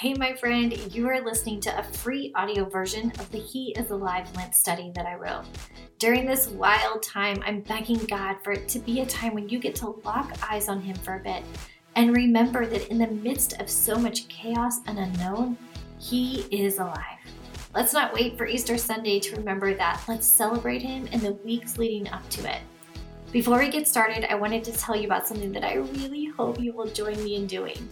Hey, my friend, you are listening to a free audio version of the He is Alive Lent study that I wrote. During this wild time, I'm begging God for it to be a time when you get to lock eyes on Him for a bit and remember that in the midst of so much chaos and unknown, He is alive. Let's not wait for Easter Sunday to remember that. Let's celebrate Him in the weeks leading up to it. Before we get started, I wanted to tell you about something that I really hope you will join me in doing.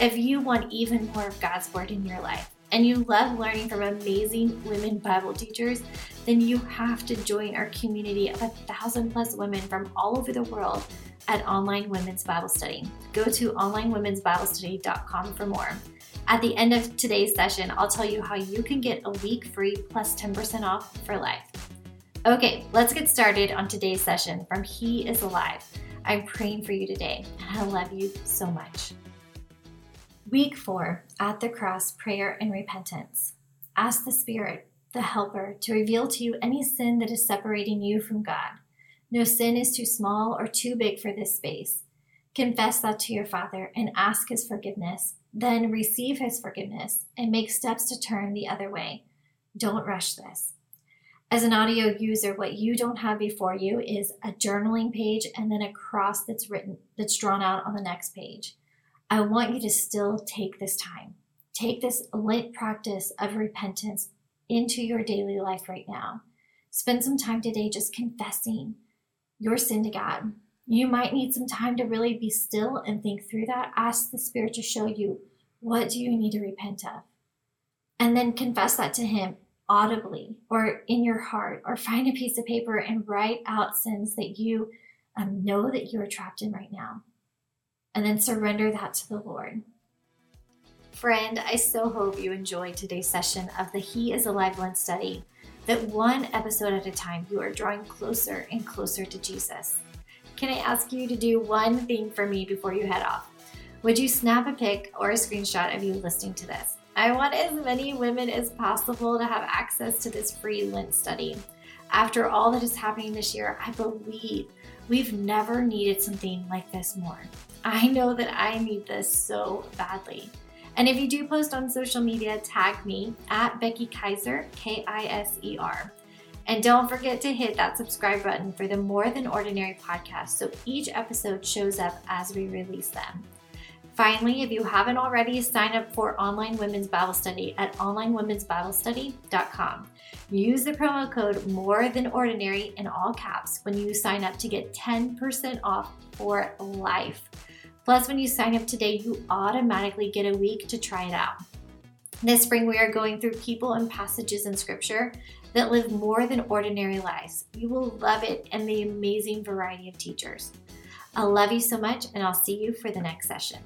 If you want even more of God's Word in your life, and you love learning from amazing women Bible teachers, then you have to join our community of a thousand plus women from all over the world at Online Women's Bible Study. Go to onlinewomensbiblestudy.com for more. At the end of today's session, I'll tell you how you can get a week free plus 10% off for life. Okay, let's get started on today's session from He is Alive. I'm praying for you today, and I love you so much. Week four At the Cross Prayer and Repentance. Ask the Spirit, the Helper, to reveal to you any sin that is separating you from God. No sin is too small or too big for this space. Confess that to your Father and ask His forgiveness. Then receive His forgiveness and make steps to turn the other way. Don't rush this. As an audio user, what you don't have before you is a journaling page and then a cross that's written, that's drawn out on the next page. I want you to still take this time. Take this lit practice of repentance into your daily life right now. Spend some time today just confessing your sin to God. You might need some time to really be still and think through that. Ask the Spirit to show you what do you need to repent of. And then confess that to Him audibly or in your heart, or find a piece of paper and write out sins that you um, know that you are trapped in right now. And then surrender that to the Lord. Friend, I so hope you enjoyed today's session of the He is Alive Lent study. That one episode at a time, you are drawing closer and closer to Jesus. Can I ask you to do one thing for me before you head off? Would you snap a pic or a screenshot of you listening to this? I want as many women as possible to have access to this free Lent study. After all that is happening this year, I believe we've never needed something like this more. I know that I need this so badly. And if you do post on social media, tag me at Becky Kiser, K I S E R. And don't forget to hit that subscribe button for the More Than Ordinary podcast so each episode shows up as we release them. Finally, if you haven't already, sign up for Online Women's Bible Study at onlinewomensbiblestudy.com. Use the promo code More Than Ordinary in all caps when you sign up to get 10% off for life. Plus, when you sign up today, you automatically get a week to try it out. This spring, we are going through people and passages in Scripture that live more than ordinary lives. You will love it and the amazing variety of teachers. I love you so much, and I'll see you for the next session.